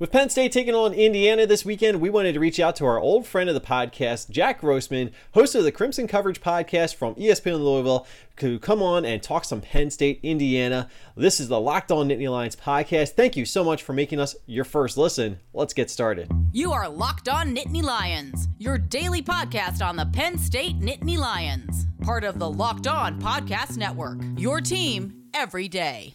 With Penn State taking on Indiana this weekend, we wanted to reach out to our old friend of the podcast, Jack Grossman, host of the Crimson Coverage podcast from ESPN Louisville, to come on and talk some Penn State, Indiana. This is the Locked On Nittany Lions podcast. Thank you so much for making us your first listen. Let's get started. You are Locked On Nittany Lions, your daily podcast on the Penn State Nittany Lions, part of the Locked On Podcast Network. Your team every day.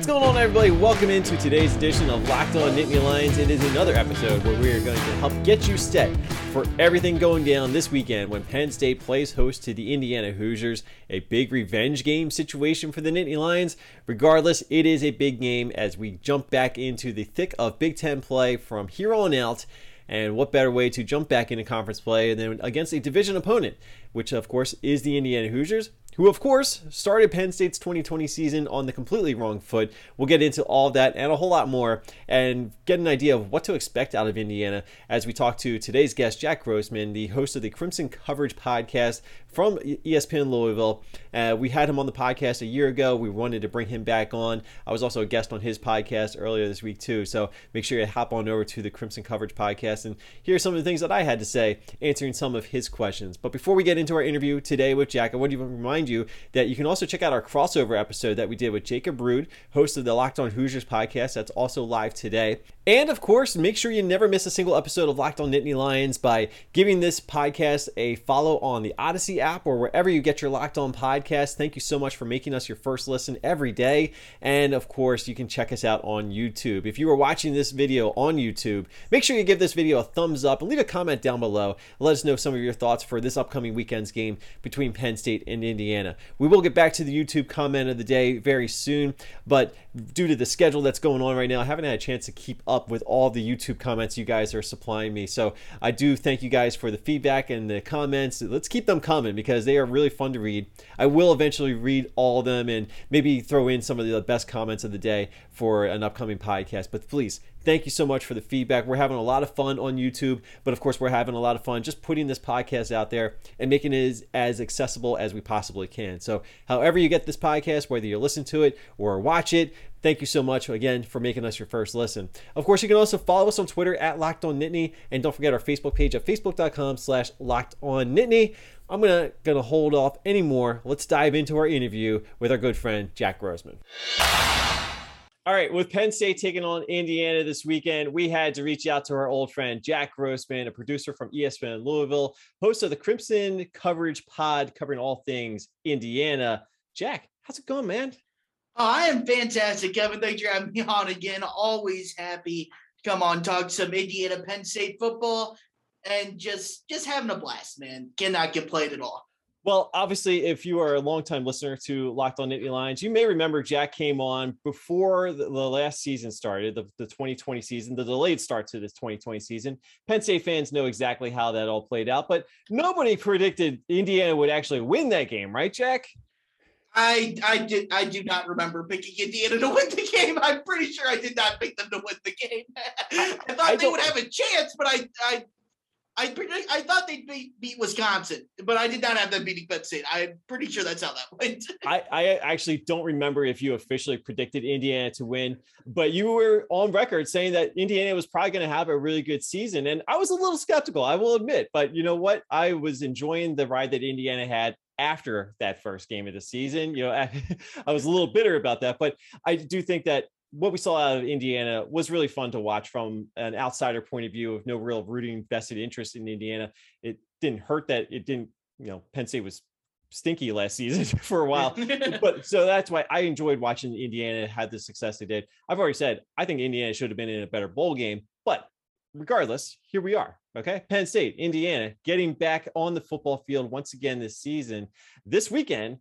What's going on, everybody? Welcome into today's edition of Locked On Nittany Lions. It is another episode where we are going to help get you set for everything going down this weekend when Penn State plays host to the Indiana Hoosiers. A big revenge game situation for the Nittany Lions. Regardless, it is a big game as we jump back into the thick of Big Ten play from here on out. And what better way to jump back into conference play than against a division opponent, which of course is the Indiana Hoosiers, who of course started Penn State's 2020 season on the completely wrong foot. We'll get into all of that and a whole lot more and get an idea of what to expect out of Indiana as we talk to today's guest, Jack Grossman, the host of the Crimson Coverage podcast from ESPN Louisville. Uh, we had him on the podcast a year ago. We wanted to bring him back on. I was also a guest on his podcast earlier this week, too. So make sure you hop on over to the Crimson Coverage podcast and hear some of the things that I had to say, answering some of his questions. But before we get into our interview today with Jack, I want to remind you that you can also check out our crossover episode that we did with Jacob Rude, host of the Locked On Hoosiers podcast. That's also live today. And of course, make sure you never miss a single episode of Locked On Nittany Lions by giving this podcast a follow on the Odyssey app or wherever you get your Locked On podcast. Thank you so much for making us your first listen every day. And of course, you can check us out on YouTube. If you are watching this video on YouTube, make sure you give this video a thumbs up and leave a comment down below. Let us know some of your thoughts for this upcoming weekend's game between Penn State and Indiana. We will get back to the YouTube comment of the day very soon, but due to the schedule that's going on right now, I haven't had a chance to keep up with all the YouTube comments you guys are supplying me. So I do thank you guys for the feedback and the comments. Let's keep them coming because they are really fun to read. I will eventually read all of them and maybe throw in some of the best comments of the day for an upcoming podcast. But please, thank you so much for the feedback. We're having a lot of fun on YouTube, but of course, we're having a lot of fun just putting this podcast out there and making it as, as accessible as we possibly can. So, however you get this podcast, whether you listen to it or watch it, Thank you so much again for making us your first listen. Of course, you can also follow us on Twitter at Locked On Nittany, and don't forget our Facebook page at facebook.com slash Locked On Nittany. I'm gonna gonna hold off anymore. Let's dive into our interview with our good friend Jack Grossman. All right, with Penn State taking on Indiana this weekend, we had to reach out to our old friend Jack Grossman, a producer from ESPN Louisville, host of the Crimson Coverage Pod, covering all things Indiana. Jack, how's it going, man? Oh, I am fantastic, Kevin. Thanks for having me on again. Always happy come on, talk some Indiana Penn State football, and just just having a blast, man. Cannot complain at all. Well, obviously, if you are a longtime listener to Locked On Nittany Lions, you may remember Jack came on before the, the, last season started, the, the 2020 season, the delayed start to this 2020 season. Penn State fans know exactly how that all played out, but nobody predicted Indiana would actually win that game, right, Jack? I I did I do not remember picking Indiana to win the game. I'm pretty sure I did not pick them to win the game. I thought I they would have a chance, but I I I predict, I thought they'd beat, beat Wisconsin, but I did not have them beating Penn State. I'm pretty sure that's how that went. I, I actually don't remember if you officially predicted Indiana to win, but you were on record saying that Indiana was probably going to have a really good season. And I was a little skeptical, I will admit. But you know what? I was enjoying the ride that Indiana had after that first game of the season. You know, I was a little bitter about that, but I do think that what we saw out of Indiana was really fun to watch from an outsider point of view of no real rooting vested interest in Indiana. It didn't hurt that it didn't, you know, Penn State was stinky last season for a while. but so that's why I enjoyed watching Indiana had the success they did. I've already said I think Indiana should have been in a better bowl game, but regardless, here we are. Okay. Penn State, Indiana getting back on the football field once again this season. This weekend,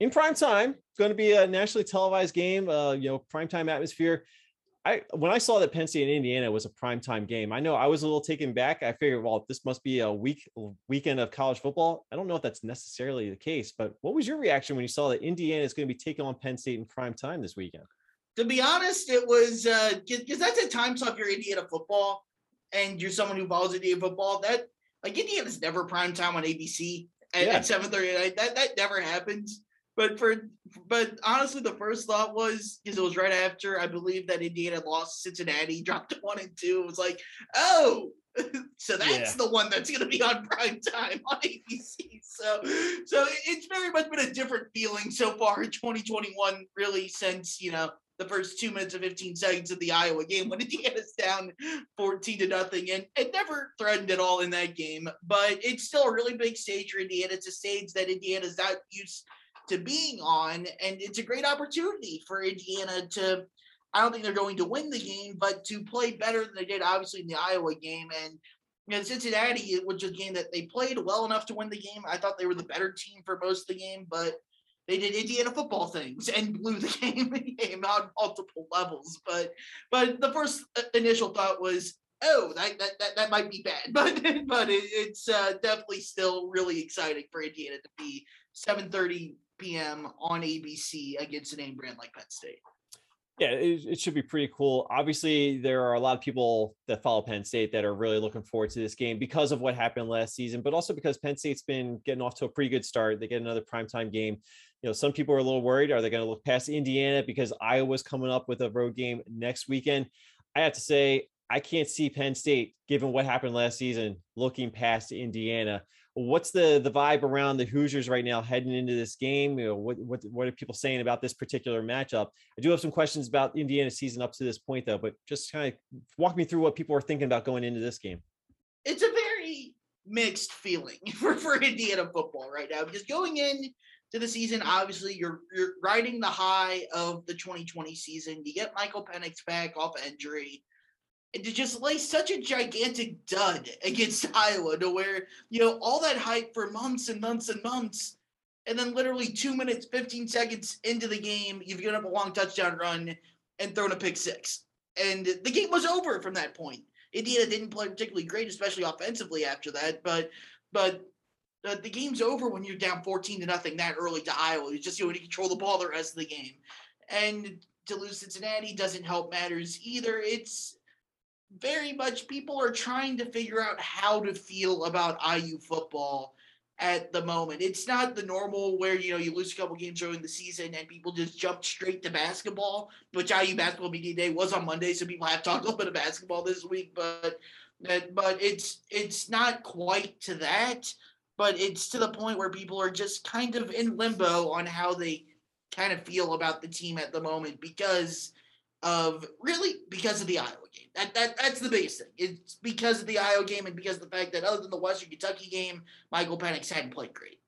in prime time. It's going to be a nationally televised game. Uh, you know, prime time atmosphere. I when I saw that Penn State and Indiana was a prime time game, I know I was a little taken back. I figured, well, this must be a week weekend of college football. I don't know if that's necessarily the case, but what was your reaction when you saw that Indiana is going to be taking on Penn State in prime time this weekend? To be honest, it was because uh, that's a time slot for Indiana football, and you're someone who follows Indiana football. That like Indiana's never prime time on ABC at, yeah. at 7:30 That that never happens. But for but honestly, the first thought was because it was right after I believe that Indiana lost Cincinnati, dropped to one and two. It was like, oh, so that's yeah. the one that's going to be on prime time on ABC. So, so it's very much been a different feeling so far in 2021, really, since you know the first two minutes of 15 seconds of the Iowa game when Indiana's down 14 to nothing and it never threatened at all in that game. But it's still a really big stage for Indiana. It's a stage that Indiana's not used to being on, and it's a great opportunity for Indiana to. I don't think they're going to win the game, but to play better than they did, obviously in the Iowa game, and you know, Cincinnati, which is a game that they played well enough to win the game. I thought they were the better team for most of the game, but they did Indiana football things and blew the game, game on multiple levels. But but the first uh, initial thought was, oh, that that that, that might be bad, but but it, it's uh, definitely still really exciting for Indiana to be 7:30 p.m. on ABC against a name brand like Penn State. Yeah, it, it, should be pretty cool. Obviously, there are a lot of people that follow Penn State that are really looking forward to this game because of what happened last season, but also because Penn State's been getting off to a pretty good start. They get another primetime game. You know, some people are a little worried. Are they going to look past Indiana because Iowa's coming up with a road game next weekend? I have to say, I can't see Penn State, given what happened last season, looking past Indiana what's the the vibe around the Hoosiers right now heading into this game? You know, what what what are people saying about this particular matchup? I do have some questions about Indiana season up to this point though, but just kind of walk me through what people are thinking about going into this game. It's a very mixed feeling for, for Indiana football right now because going in to the season, obviously you're you're riding the high of the 2020 season. You get Michael Penix back off injury and to just lay such a gigantic dud against Iowa to where, you know, all that hype for months and months and months. And then literally two minutes, 15 seconds into the game, you've given up a long touchdown run and thrown a pick six. And the game was over from that point. Indiana didn't play particularly great, especially offensively after that. But but the game's over when you're down 14 to nothing that early to Iowa. You just you know to control the ball the rest of the game. And to lose Cincinnati doesn't help matters either. It's very much people are trying to figure out how to feel about IU football at the moment. It's not the normal where you know you lose a couple games during the season and people just jump straight to basketball. Which IU basketball media day was on Monday, so people have talked a little bit of basketball this week. But but it's it's not quite to that. But it's to the point where people are just kind of in limbo on how they kind of feel about the team at the moment because of really because of the Iowa game. That, that that's the biggest thing. It's because of the Iowa game and because of the fact that other than the Western Kentucky game, Michael Penix hadn't played great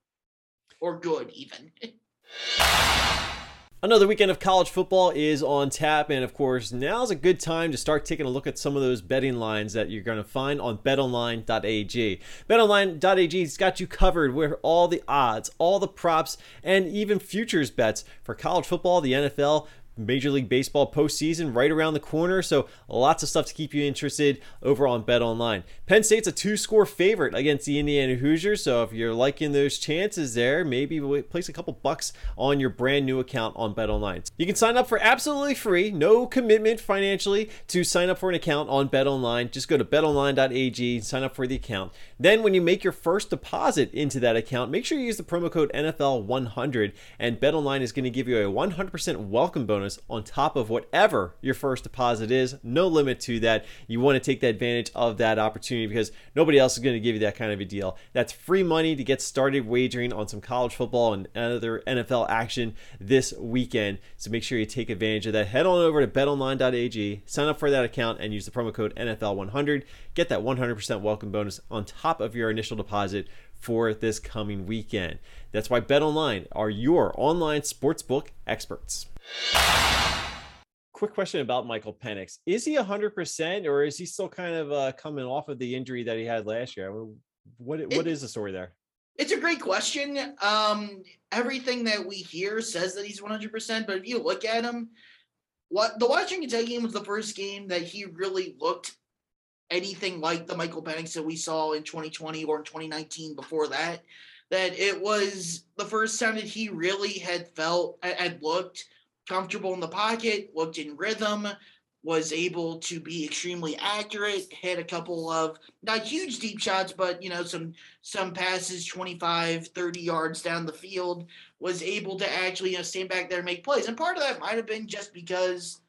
or good even. Another weekend of college football is on tap, and of course, now's a good time to start taking a look at some of those betting lines that you're going to find on betonline.ag. Betonline.ag's got you covered with all the odds, all the props, and even futures bets for college football, the NFL, Major League Baseball postseason right around the corner, so lots of stuff to keep you interested over on Bet Online. Penn State's a two-score favorite against the Indiana Hoosiers, so if you're liking those chances there, maybe place a couple bucks on your brand new account on Bet Online. You can sign up for absolutely free, no commitment financially to sign up for an account on Bet Online. Just go to betonline.ag, sign up for the account. Then when you make your first deposit into that account, make sure you use the promo code NFL100 and Bet Online is going to give you a 100% welcome bonus bonus on top of whatever your first deposit is. No limit to that. You want to take the advantage of that opportunity because nobody else is going to give you that kind of a deal. That's free money to get started wagering on some college football and other NFL action this weekend. So make sure you take advantage of that. Head on over to betonline.ag, sign up for that account, and use the promo code NFL100. Get that 100% welcome bonus on top of your initial deposit for this coming weekend. That's why BetOnline are your online sportsbook experts. Quick question about Michael Penix. Is he 100% or is he still kind of uh, coming off of the injury that he had last year? What, what it, is the story there? It's a great question. Um, everything that we hear says that he's 100%, but if you look at him, what the Western Kentucky game was the first game that he really looked anything like the Michael Penix that we saw in 2020 or in 2019 before that. That it was the first time that he really had felt had looked comfortable in the pocket, looked in rhythm, was able to be extremely accurate, hit a couple of not huge deep shots, but you know, some some passes 25, 30 yards down the field, was able to actually you know stand back there and make plays. And part of that might have been just because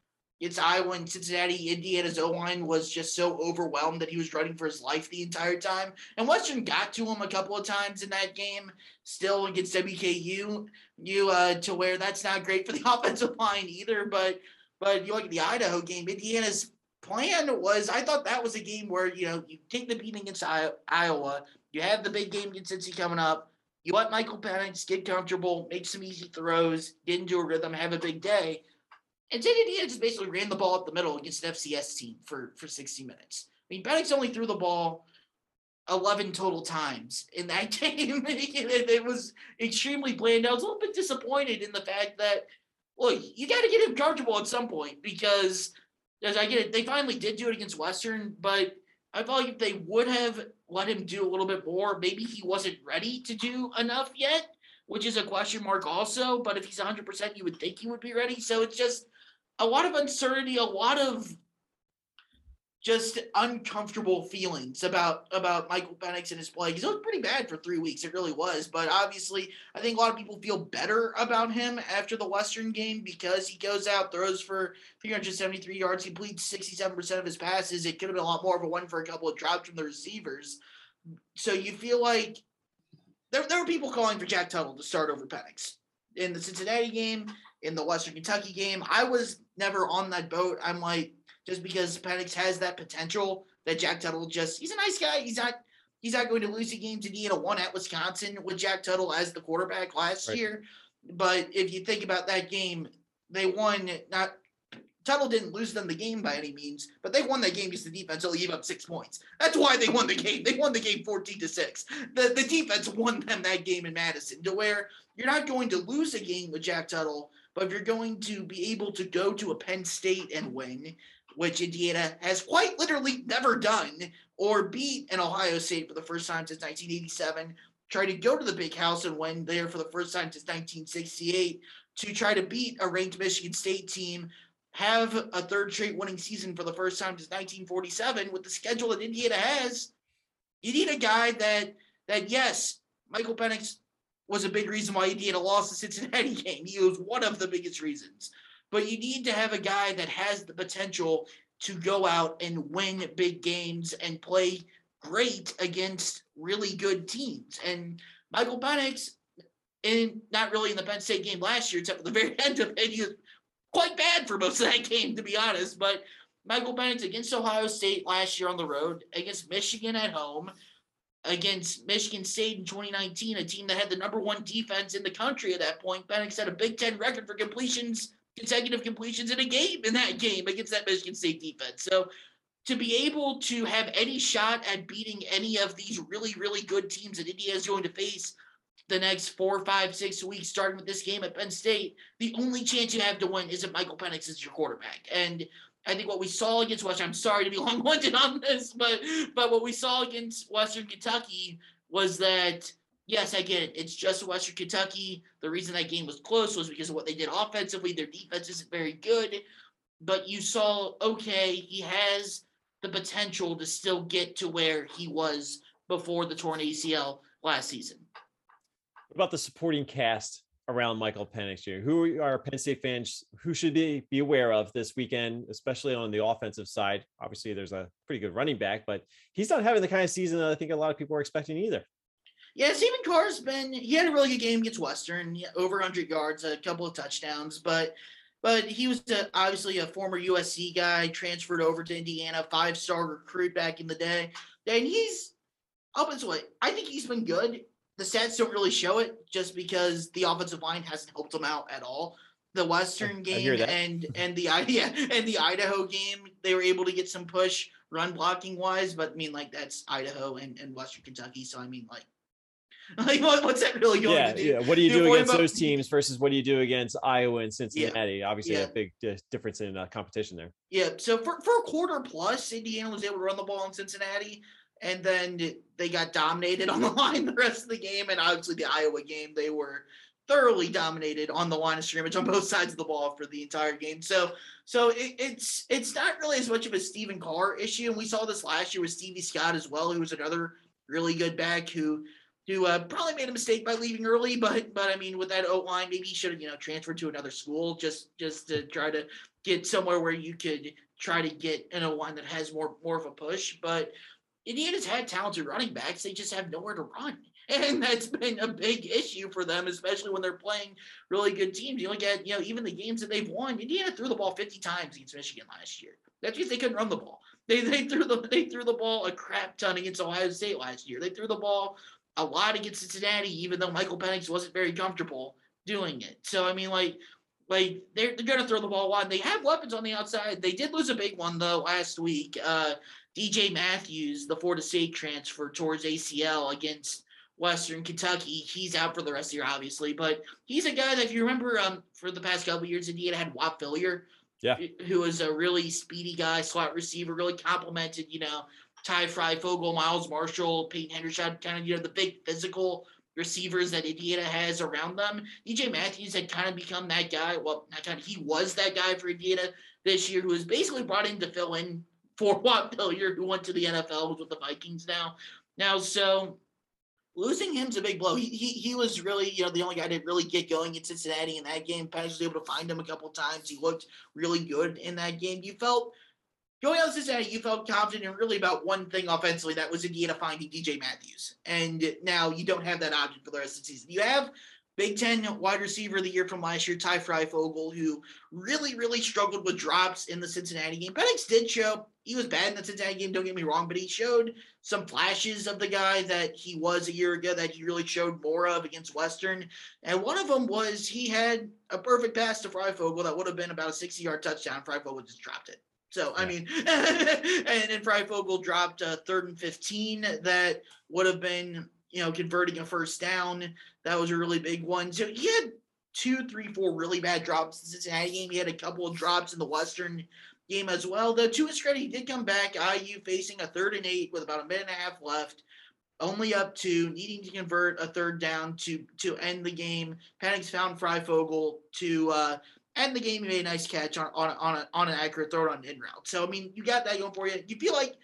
it's Iowa and Cincinnati. Indiana's O line was just so overwhelmed that he was running for his life the entire time. And Western got to him a couple of times in that game, still against WKU, you uh, to where that's not great for the offensive line either. But but you look at the Idaho game, Indiana's plan was I thought that was a game where you know you take the beating against Iowa, you have the big game against Cincy coming up. You let Michael Penix get comfortable, make some easy throws, get into a rhythm, have a big day and then just basically ran the ball up the middle against an FCS team for, for 60 minutes. I mean, Penix only threw the ball 11 total times in that game. it was extremely bland. I was a little bit disappointed in the fact that, look, you got to get him comfortable at some point because, as I get it, they finally did do it against Western, but I felt like they would have let him do a little bit more, maybe he wasn't ready to do enough yet, which is a question mark also. But if he's 100%, you would think he would be ready. So it's just a lot of uncertainty, a lot of just uncomfortable feelings about about Michael Penix and his play. Because it was pretty bad for three weeks. It really was. But obviously, I think a lot of people feel better about him after the Western game because he goes out, throws for 373 yards, he completes 67% of his passes. It could have been a lot more of a one for a couple of drops from the receivers. So you feel like there, there were people calling for Jack Tuttle to start over Penix. In the Cincinnati game, in the Western Kentucky game. I was never on that boat. I'm like, just because Penix has that potential that Jack Tuttle just he's a nice guy. He's not he's not going to lose a game to Indiana one at Wisconsin with Jack Tuttle as the quarterback last right. year. But if you think about that game, they won not Tuttle didn't lose them the game by any means, but they won that game because the defense only gave up six points. That's why they won the game. They won the game 14 to 6. The the defense won them that game in Madison to where you're not going to lose a game with Jack Tuttle but if you're going to be able to go to a Penn State and win, which Indiana has quite literally never done, or beat an Ohio State for the first time since 1987, try to go to the big house and win there for the first time since 1968, to try to beat a ranked Michigan State team, have a third straight winning season for the first time since 1947 with the schedule that Indiana has, you need a guy that that yes, Michael Penix was a big reason why Indiana lost the Cincinnati game. He was one of the biggest reasons. But you need to have a guy that has the potential to go out and win big games and play great against really good teams. And Michael Penix, in not really in the Penn State game last year, except for the very end of it, he was quite bad for most of that game, to be honest. But Michael Penix against Ohio State last year on the road, against Michigan at home, against Michigan State in 2019, a team that had the number one defense in the country at that point. Penix set a Big Ten record for completions, consecutive completions in a game in that game against that Michigan State defense. So to be able to have any shot at beating any of these really, really good teams that Indiana is going to face the next four, five, six weeks, starting with this game at Penn State, the only chance you have to win is if Michael Penix is your quarterback. And I think what we saw against Western, I'm sorry to be long-winded on this, but but what we saw against Western Kentucky was that yes, I get it. It's just Western Kentucky. The reason that game was close was because of what they did offensively. Their defense isn't very good, but you saw okay, he has the potential to still get to where he was before the torn ACL last season. What about the supporting cast around Michael Penix Jr.? Who are Penn State fans who should be, be aware of this weekend, especially on the offensive side? Obviously, there's a pretty good running back, but he's not having the kind of season that I think a lot of people are expecting either. Yeah, Stephen Carr's been he had a really good game against Western, over 100 yards, a couple of touchdowns, but but he was a, obviously a former USC guy, transferred over to Indiana, five star recruit back in the day, and he's up and way. I think he's been good the stats don't really show it just because the offensive line hasn't helped them out at all. The Western game and and the yeah, and the Idaho game, they were able to get some push run blocking wise, but I mean like that's Idaho and, and Western Kentucky. So I mean like like what, what's that really going yeah, to do? Yeah, what do you do, do against those teams versus what do you do against Iowa and Cincinnati? Yeah, Obviously, yeah. a big difference in uh, competition there. Yeah, so for, for a quarter plus, Indiana was able to run the ball in Cincinnati and then they got dominated on the line the rest of the game. And obviously, the Iowa game, they were thoroughly dominated on the line of scrimmage on both sides of the ball for the entire game. So so it, it's it's not really as much of a Stephen Carr issue, and we saw this last year with Stevie Scott as well, who was another really good back who who uh, probably made a mistake by leaving early, but but I mean with that O line, maybe he should have you know transferred to another school just just to try to get somewhere where you could try to get an O line that has more more of a push. But Indiana's had talented running backs; they just have nowhere to run. And that's been a big issue for them, especially when they're playing really good teams. You look at, you know, even the games that they've won, Indiana threw the ball 50 times against Michigan last year. That's because they couldn't run the ball. They, they threw the they threw the ball a crap ton against Ohio State last year. They threw the ball a lot against Cincinnati, even though Michael Penix wasn't very comfortable doing it. So I mean, like, like they're, they're gonna throw the ball lot. They have weapons on the outside. They did lose a big one though last week. Uh, DJ Matthews, the Florida State transfer towards ACL against Western Kentucky. He's out for the rest of the year, obviously, but he's a guy that if you remember um, for the past couple years, Indiana had Whop Philyor, yeah, who was a really speedy guy, slot receiver, really complimented, you know, Ty Fryfogle, Miles Marshall, Peyton Hendershot, kind of, you know, the big physical receivers that Indiana has around them. DJ Matthews had kind of become that guy. Well, not kind of, he was that guy for Indiana this year, who was basically brought in to fill in for Whop Philyor, who went to the NFL, with the Vikings now. Now, so losing him's a big blow. He, he he was really, you know, the only guy to really get going in Cincinnati in that game. Penix was able to find him a couple times. He looked really good in that game. You felt going out to Cincinnati, you felt confident in really about one thing offensively, that was Indiana finding DJ Matthews. And now you don't have that option for the rest of the season. You have Big Ten wide receiver of the year from last year, Ty Fryfogle, who really, really struggled with drops in the Cincinnati game. Penix did show he was bad in the Cincinnati game, don't get me wrong, but he showed some flashes of the guy that he was a year ago that he really showed more of against Western. And one of them was he had a perfect pass to Fryfogle that would have been about a 60 yard touchdown. Fryfogle just dropped it. So. I mean, and, and Fryfogle dropped a third and 15 that would have been you know, converting a first down. That was a really big one. So he had two, three, four really bad drops in the Cincinnati game. He had a couple of drops in the Western game as well. Though to his credit, he did come back. IU facing a third and eight with about a minute and a half left. Only up to needing to convert a third down to to end the game. Penix found Fryfogle to uh, end the game. He made a nice catch on on on, a, on an accurate throw on in route. So I mean, you got that going for you. You feel like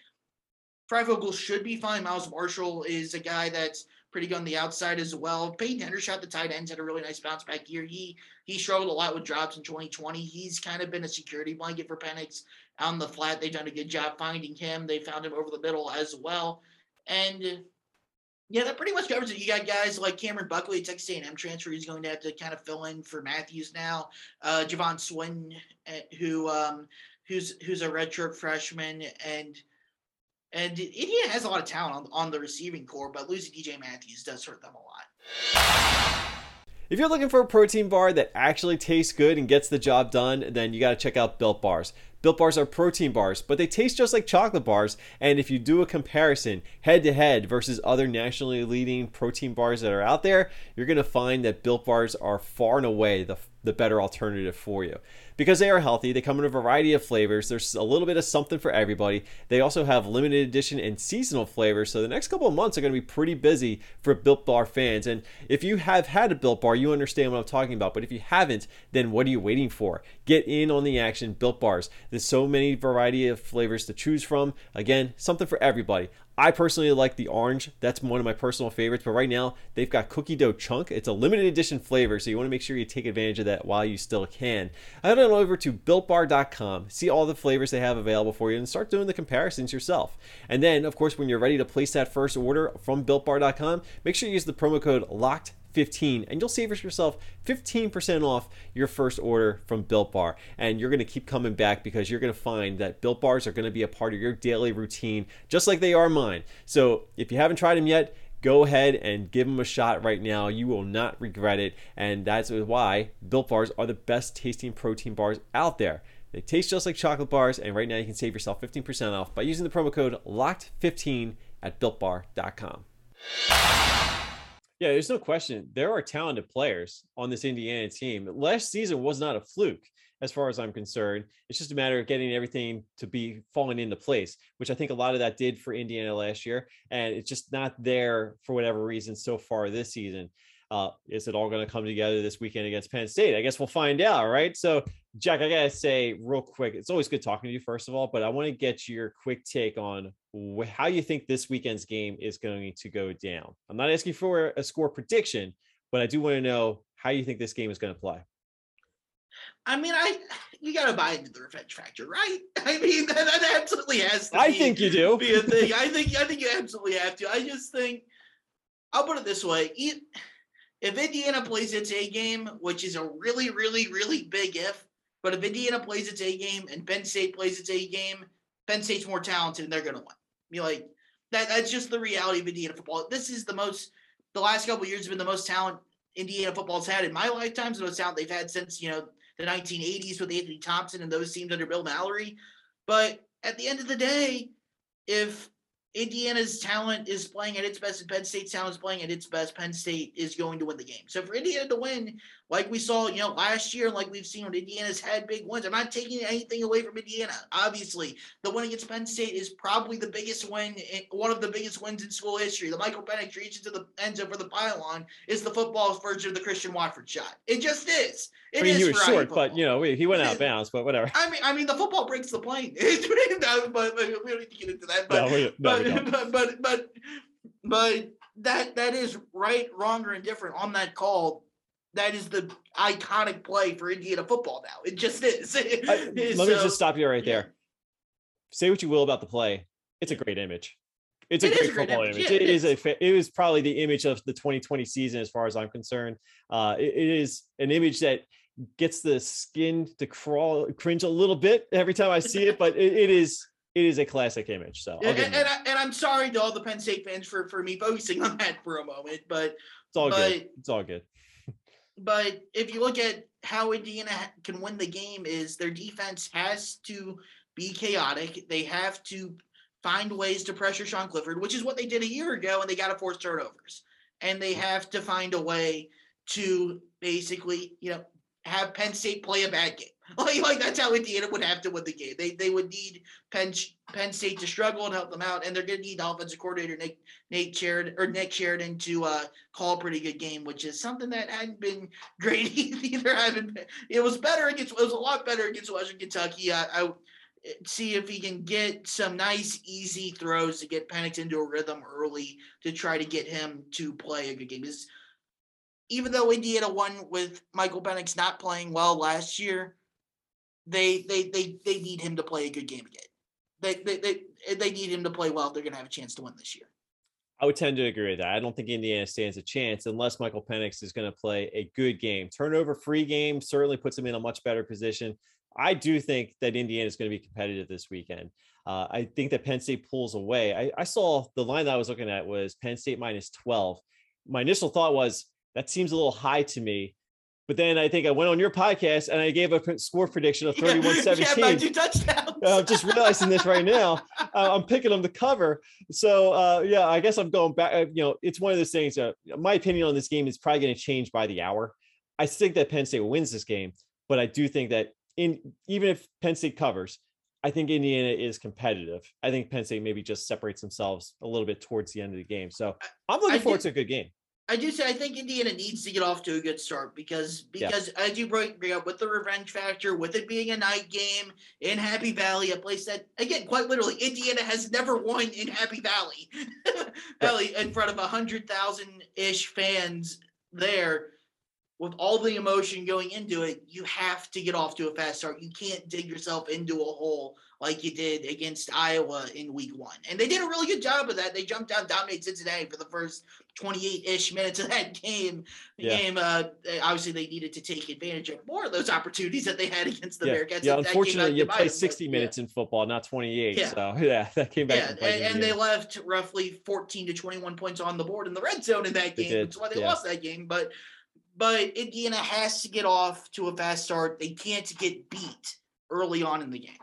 Fryfogle should be fine. Miles Marshall is a guy that's pretty good on the outside as well. Peyton Hendershot, the tight ends, had a really nice bounce back year. He he struggled a lot with drops in 2020. He's kind of been a security blanket for Penix on the flat. They've done a good job finding him. They found him over the middle as well. And yeah, that pretty much covers it. You got guys like Cameron Buckley, Texas A&M transfer, He's going to have to kind of fill in for Matthews now. Uh, Javon Swin, eh, who um, who's who's a redshirt freshman, and – and Indiana has a lot of talent on, on the receiving core, but losing DJ Matthews does hurt them a lot. If you're looking for a protein bar that actually tastes good and gets the job done, then you got to check out Built Bars. Built Bars are protein bars, but they taste just like chocolate bars. And if you do a comparison head to head versus other nationally leading protein bars that are out there, you're going to find that Built Bars are far and away the, the better alternative for you because they are healthy. They come in a variety of flavors. There's a little bit of something for everybody. They also have limited edition and seasonal flavors. So the next couple of months are going to be pretty busy for Built Bar fans. And if you have had a Built Bar, you understand what I'm talking about. But if you haven't, then what are you waiting for? Get in on the action. Built Bars. There's so many variety of flavors to choose from. Again, something for everybody. I personally like the orange. That's one of my personal favorites. But right now, they've got cookie dough chunk. It's a limited edition flavor, so you want to make sure you take advantage of that while you still can. Head on over to builtbar.com, see all the flavors they have available for you, and start doing the comparisons yourself. And then, of course, when you're ready to place that first order from builtbar.com, make sure you use the promo code LOCKED 15 and you'll save yourself 15% off your first order from Built Bar. And you're going to keep coming back because you're going to find that Built Bars are going to be a part of your daily routine, just like they are mine. So if you haven't tried them yet, go ahead and give them a shot right now. You will not regret it. And that's why Built Bars are the best tasting protein bars out there. They taste just like chocolate bars, and right now you can save yourself 15% off by using the promo code LOCKED15 at builtbar.com. Yeah, there's no question. There are talented players on this Indiana team. Last season was not a fluke, as far as I'm concerned. It's just a matter of getting everything to be falling into place, which I think a lot of that did for Indiana last year. And it's just not there for whatever reason so far this season. Uh, is it all going to come together this weekend against Penn State? I guess we'll find out, right? So, Jack, I gotta say real quick, it's always good talking to you, first of all, but I want to get your quick take on wh- how you think this weekend's game is going to go down. I'm not asking for a score prediction, but I do want to know how you think this game is going to play. I mean, I you got to buy into the revenge factor, right? I mean, that, that absolutely has to. I be, think you do. Be a thing. I think I think you absolutely have to. I just think I'll put it this way: if Indiana plays its A game, which is a really, really, really big if, but if Indiana plays its A game and Penn State plays its A game, Penn State's more talented and they're going to win. You like that. That's just the reality of Indiana football. This is the most. The last couple years have been the most talent Indiana football's had in my lifetime. The most talent they've had since you know the 1980s with Anthony Thompson and those teams under Bill Mallory. But at the end of the day, if Indiana's talent is playing at its best and Penn State's talent is playing at its best, Penn State is going to win the game. So for Indiana to win, like we saw, you know, last year, like we've seen when Indiana's had big wins, I'm not taking anything away from Indiana. Obviously, the win against Penn State is probably the biggest win, eh, one of the biggest wins in school history. The Michael Penix reach into the end zone for the pylon is the football version of the Christian Watford shot. It just is. It I mean, is he was short, but you know, he went out of bounds, but whatever. I mean, I mean, the football breaks the plane. but, but, we don't need to get into that. But, no, we, no, but, but, but, but, but that that is right, wrong, or indifferent on that call. That is the iconic play for Indiana football now. It just is. I- let me just stop you right there. Say what you will about the play. It's a great image. It's a It great a great football image. image. Yeah, it it is a. is. It was probably the image of the 2020 season, as far as I'm concerned. Uh, it- it is an image that gets the skin to crawl, cringe a little bit every time I see it, but it is. It is a classic image. So And, and, and. I, and I'm sorry to all the Penn State fans for, for me focusing on that for a moment, but it's all good. It's all good. but if you look at how Indiana can win the game is their defense has to be chaotic. They have to find ways to pressure Sean Clifford, which is what they did a year ago, and they got to force turnovers. And they have to find a way to basically, you know, have Penn State play a bad game. Like, like that's how Indiana would have to win the game. They they would need Penn Penn State to struggle and help them out, and they're going to need offensive coordinator Nick Nate Sheridan or Nick Sheridan to uh, call a pretty good game, which is something that hadn't been great either. Haven't been. It was better against. It was a lot better against Western Kentucky. I, I see if he can get some nice, easy throws to get Penix into a rhythm early to try to get him to play a good game. Because even though Indiana won with Michael Penix not playing well last year, they they they they need him to play a good game again. They they they, they need him to play well if they're going to have a chance to win this year. I would tend to agree with that. I don't think Indiana stands a chance unless Michael Penix is going to play a good game. Turnover free game certainly puts him in a much better position. I do think that Indiana is going to be competitive this weekend. Uh, I think that Penn State pulls away. I, I saw the line that I was looking at was Penn State minus 12. My initial thought was that seems a little high to me. But then I think I went on your podcast and I gave a score prediction of 31 Yeah, 17. by two touchdowns. I'm just realizing this right now. Uh, I'm picking them to cover. So uh, yeah, I guess I'm going back. Uh, you know, it's one of those things. Uh, my opinion on this game is probably going to change by the hour. I think that Penn State wins this game, but I do think that in even if Penn State covers, I think Indiana is competitive. I think Penn State maybe just separates themselves a little bit towards the end of the game. So I'm looking I forward to a good game. I do say I think Indiana needs to get off to a good start because Yeah. because as you bring up with the revenge factor, with it being a night game in Happy Valley, a place that again quite literally Indiana has never won in Happy Valley, Valley in front of a hundred thousand ish fans there. With all the emotion going into it, you have to get off to a fast start. You can't dig yourself into a hole like you did against Iowa in week one. And they did a really good job of that. They jumped down, dominated Cincinnati for the first 28-ish minutes of that game. Yeah. game, uh, obviously, they needed to take advantage of more of those opportunities that they had against the yeah, Bearcats. yeah That- that came unfortunately, you play them, but 60 yeah. minutes in football, not 28. Yeah. So yeah, that came back. Yeah, and, and they left roughly 14 to 21 points on the board in the red zone in that game. That's why they yeah. lost that game. But but Indiana has to get off to a fast start. They can't get beat early on in the game.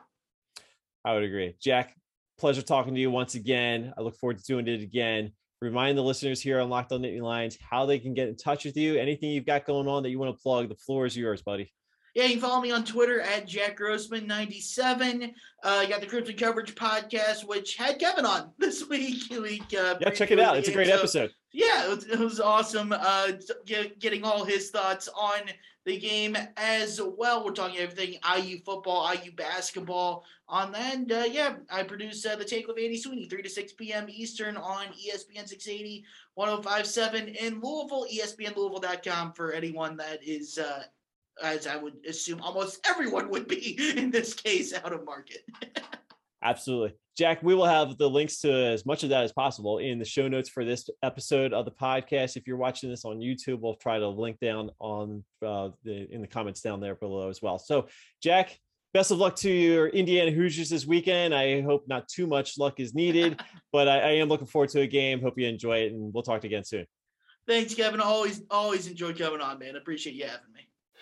I would agree. Jack, pleasure talking to you once again. I look forward to doing it again. Remind the listeners here on Locked On Nittany Lions how they can get in touch with you. Anything you've got going on that you want to plug, the floor is yours, buddy. Yeah, you can follow me on Twitter at Jack Grossman97. Uh, you got the Crimson Coverage podcast, which had Kevin on this week. week uh, yeah, check it out. It's a great so, episode. Yeah, it was, it was awesome. Uh, get, getting all his thoughts on the game as well. We're talking everything IU football, IU basketball on that. And uh, yeah, I produce uh, the take with Andy Sweeney, 3 to 6 p.m. Eastern on ESPN 680, 1057 in Louisville, ESPNLouisville.com for anyone that is uh, as I would assume almost everyone would be in this case out of market. Absolutely. Jack, we will have the links to as much of that as possible in the show notes for this episode of the podcast. If you're watching this on YouTube, we'll try to link down on uh, the in the comments down there below as well. So, Jack, best of luck to your Indiana Hoosiers this weekend. I hope not too much luck is needed, but I, I am looking forward to a game. Hope you enjoy it, and we'll talk to you again soon. Thanks, Kevin. Always, always enjoy coming on, man. Appreciate you having me.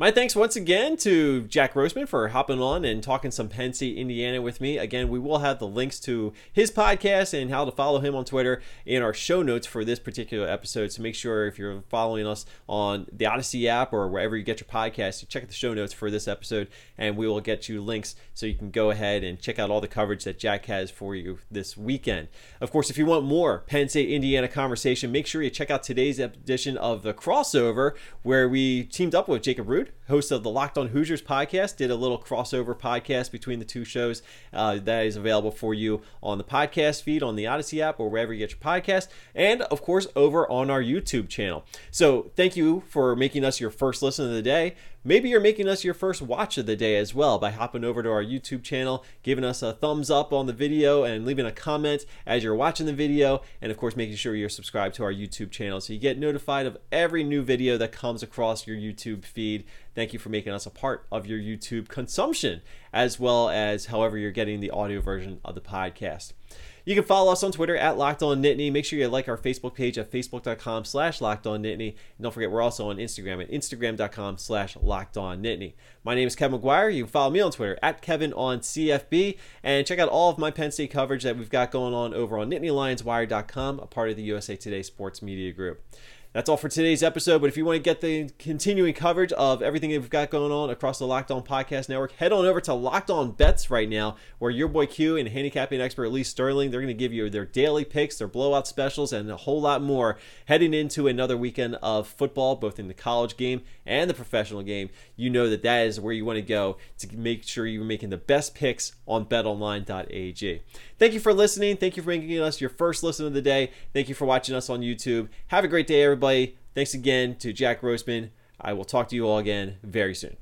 My thanks once again to Jack Grossman for hopping on and talking some Penn State, Indiana with me. Again, we will have the links to his podcast and how to follow him on Twitter in our show notes for this particular episode. So make sure if you're following us on the Odyssey app or wherever you get your podcast, you check out the show notes for this episode, and we will get you links so you can go ahead and check out all the coverage that Jack has for you this weekend. Of course, if you want more Penn State, Indiana conversation, make sure you check out today's edition of the crossover where we teamed up with Jacob Host of the Locked On Hoosiers podcast, did a little crossover podcast between the two shows. Uh, that is available for you on the podcast feed on the Odyssey app or wherever you get your podcast, and of course over on our YouTube channel. So thank you for making us your first listen of the day. Maybe you're making us your first watch of the day as well by hopping over to our YouTube channel, giving us a thumbs up on the video, and leaving a comment as you're watching the video. And of course, making sure you're subscribed to our YouTube channel so you get notified of every new video that comes across your YouTube feed. Thank you for making us a part of your YouTube consumption, as well as however you're getting the audio version of the podcast. You can follow us on Twitter at Locked On Nittany. Make sure you like our Facebook page at facebook.com slash Locked On Nittany. And don't forget, we're also on Instagram at instagram.com slash Locked On Nittany. My name is Kevin McGuire. You can follow me on Twitter at Kevin on CFB. And check out all of my Penn State coverage that we've got going on over on NittanyLionsWire.com, a part of the USA Today Sports Media Group. That's all for today's episode. But if you want to get the continuing coverage of everything that we've got going on across the Locked On Podcast Network, head on over to Locked On Bets right now, where your boy Q and handicapping expert Lee Sterling, they're going to give you their daily picks, their blowout specials, and a whole lot more heading into another weekend of football, both in the college game and the professional game. You know that that is where you want to go to make sure you're making the best picks on betonline.ag. Thank you for listening. Thank you for making us your first listen of the day. Thank you for watching us on YouTube. Have a great day, everybody everybody. Thanks again to Jack Grossman. I will talk to you all again very soon.